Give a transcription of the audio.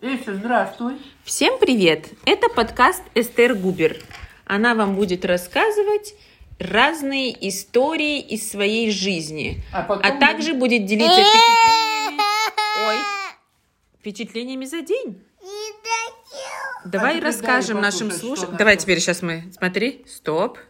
Эся, здравствуй. Всем привет! Это подкаст Эстер Губер. Она вам будет рассказывать разные истории из своей жизни, А а, также будет делиться впечатлениями, ой, впечатлениями за день. Давай расскажем нашим слушателям. Давай теперь сейчас мы. Смотри, стоп.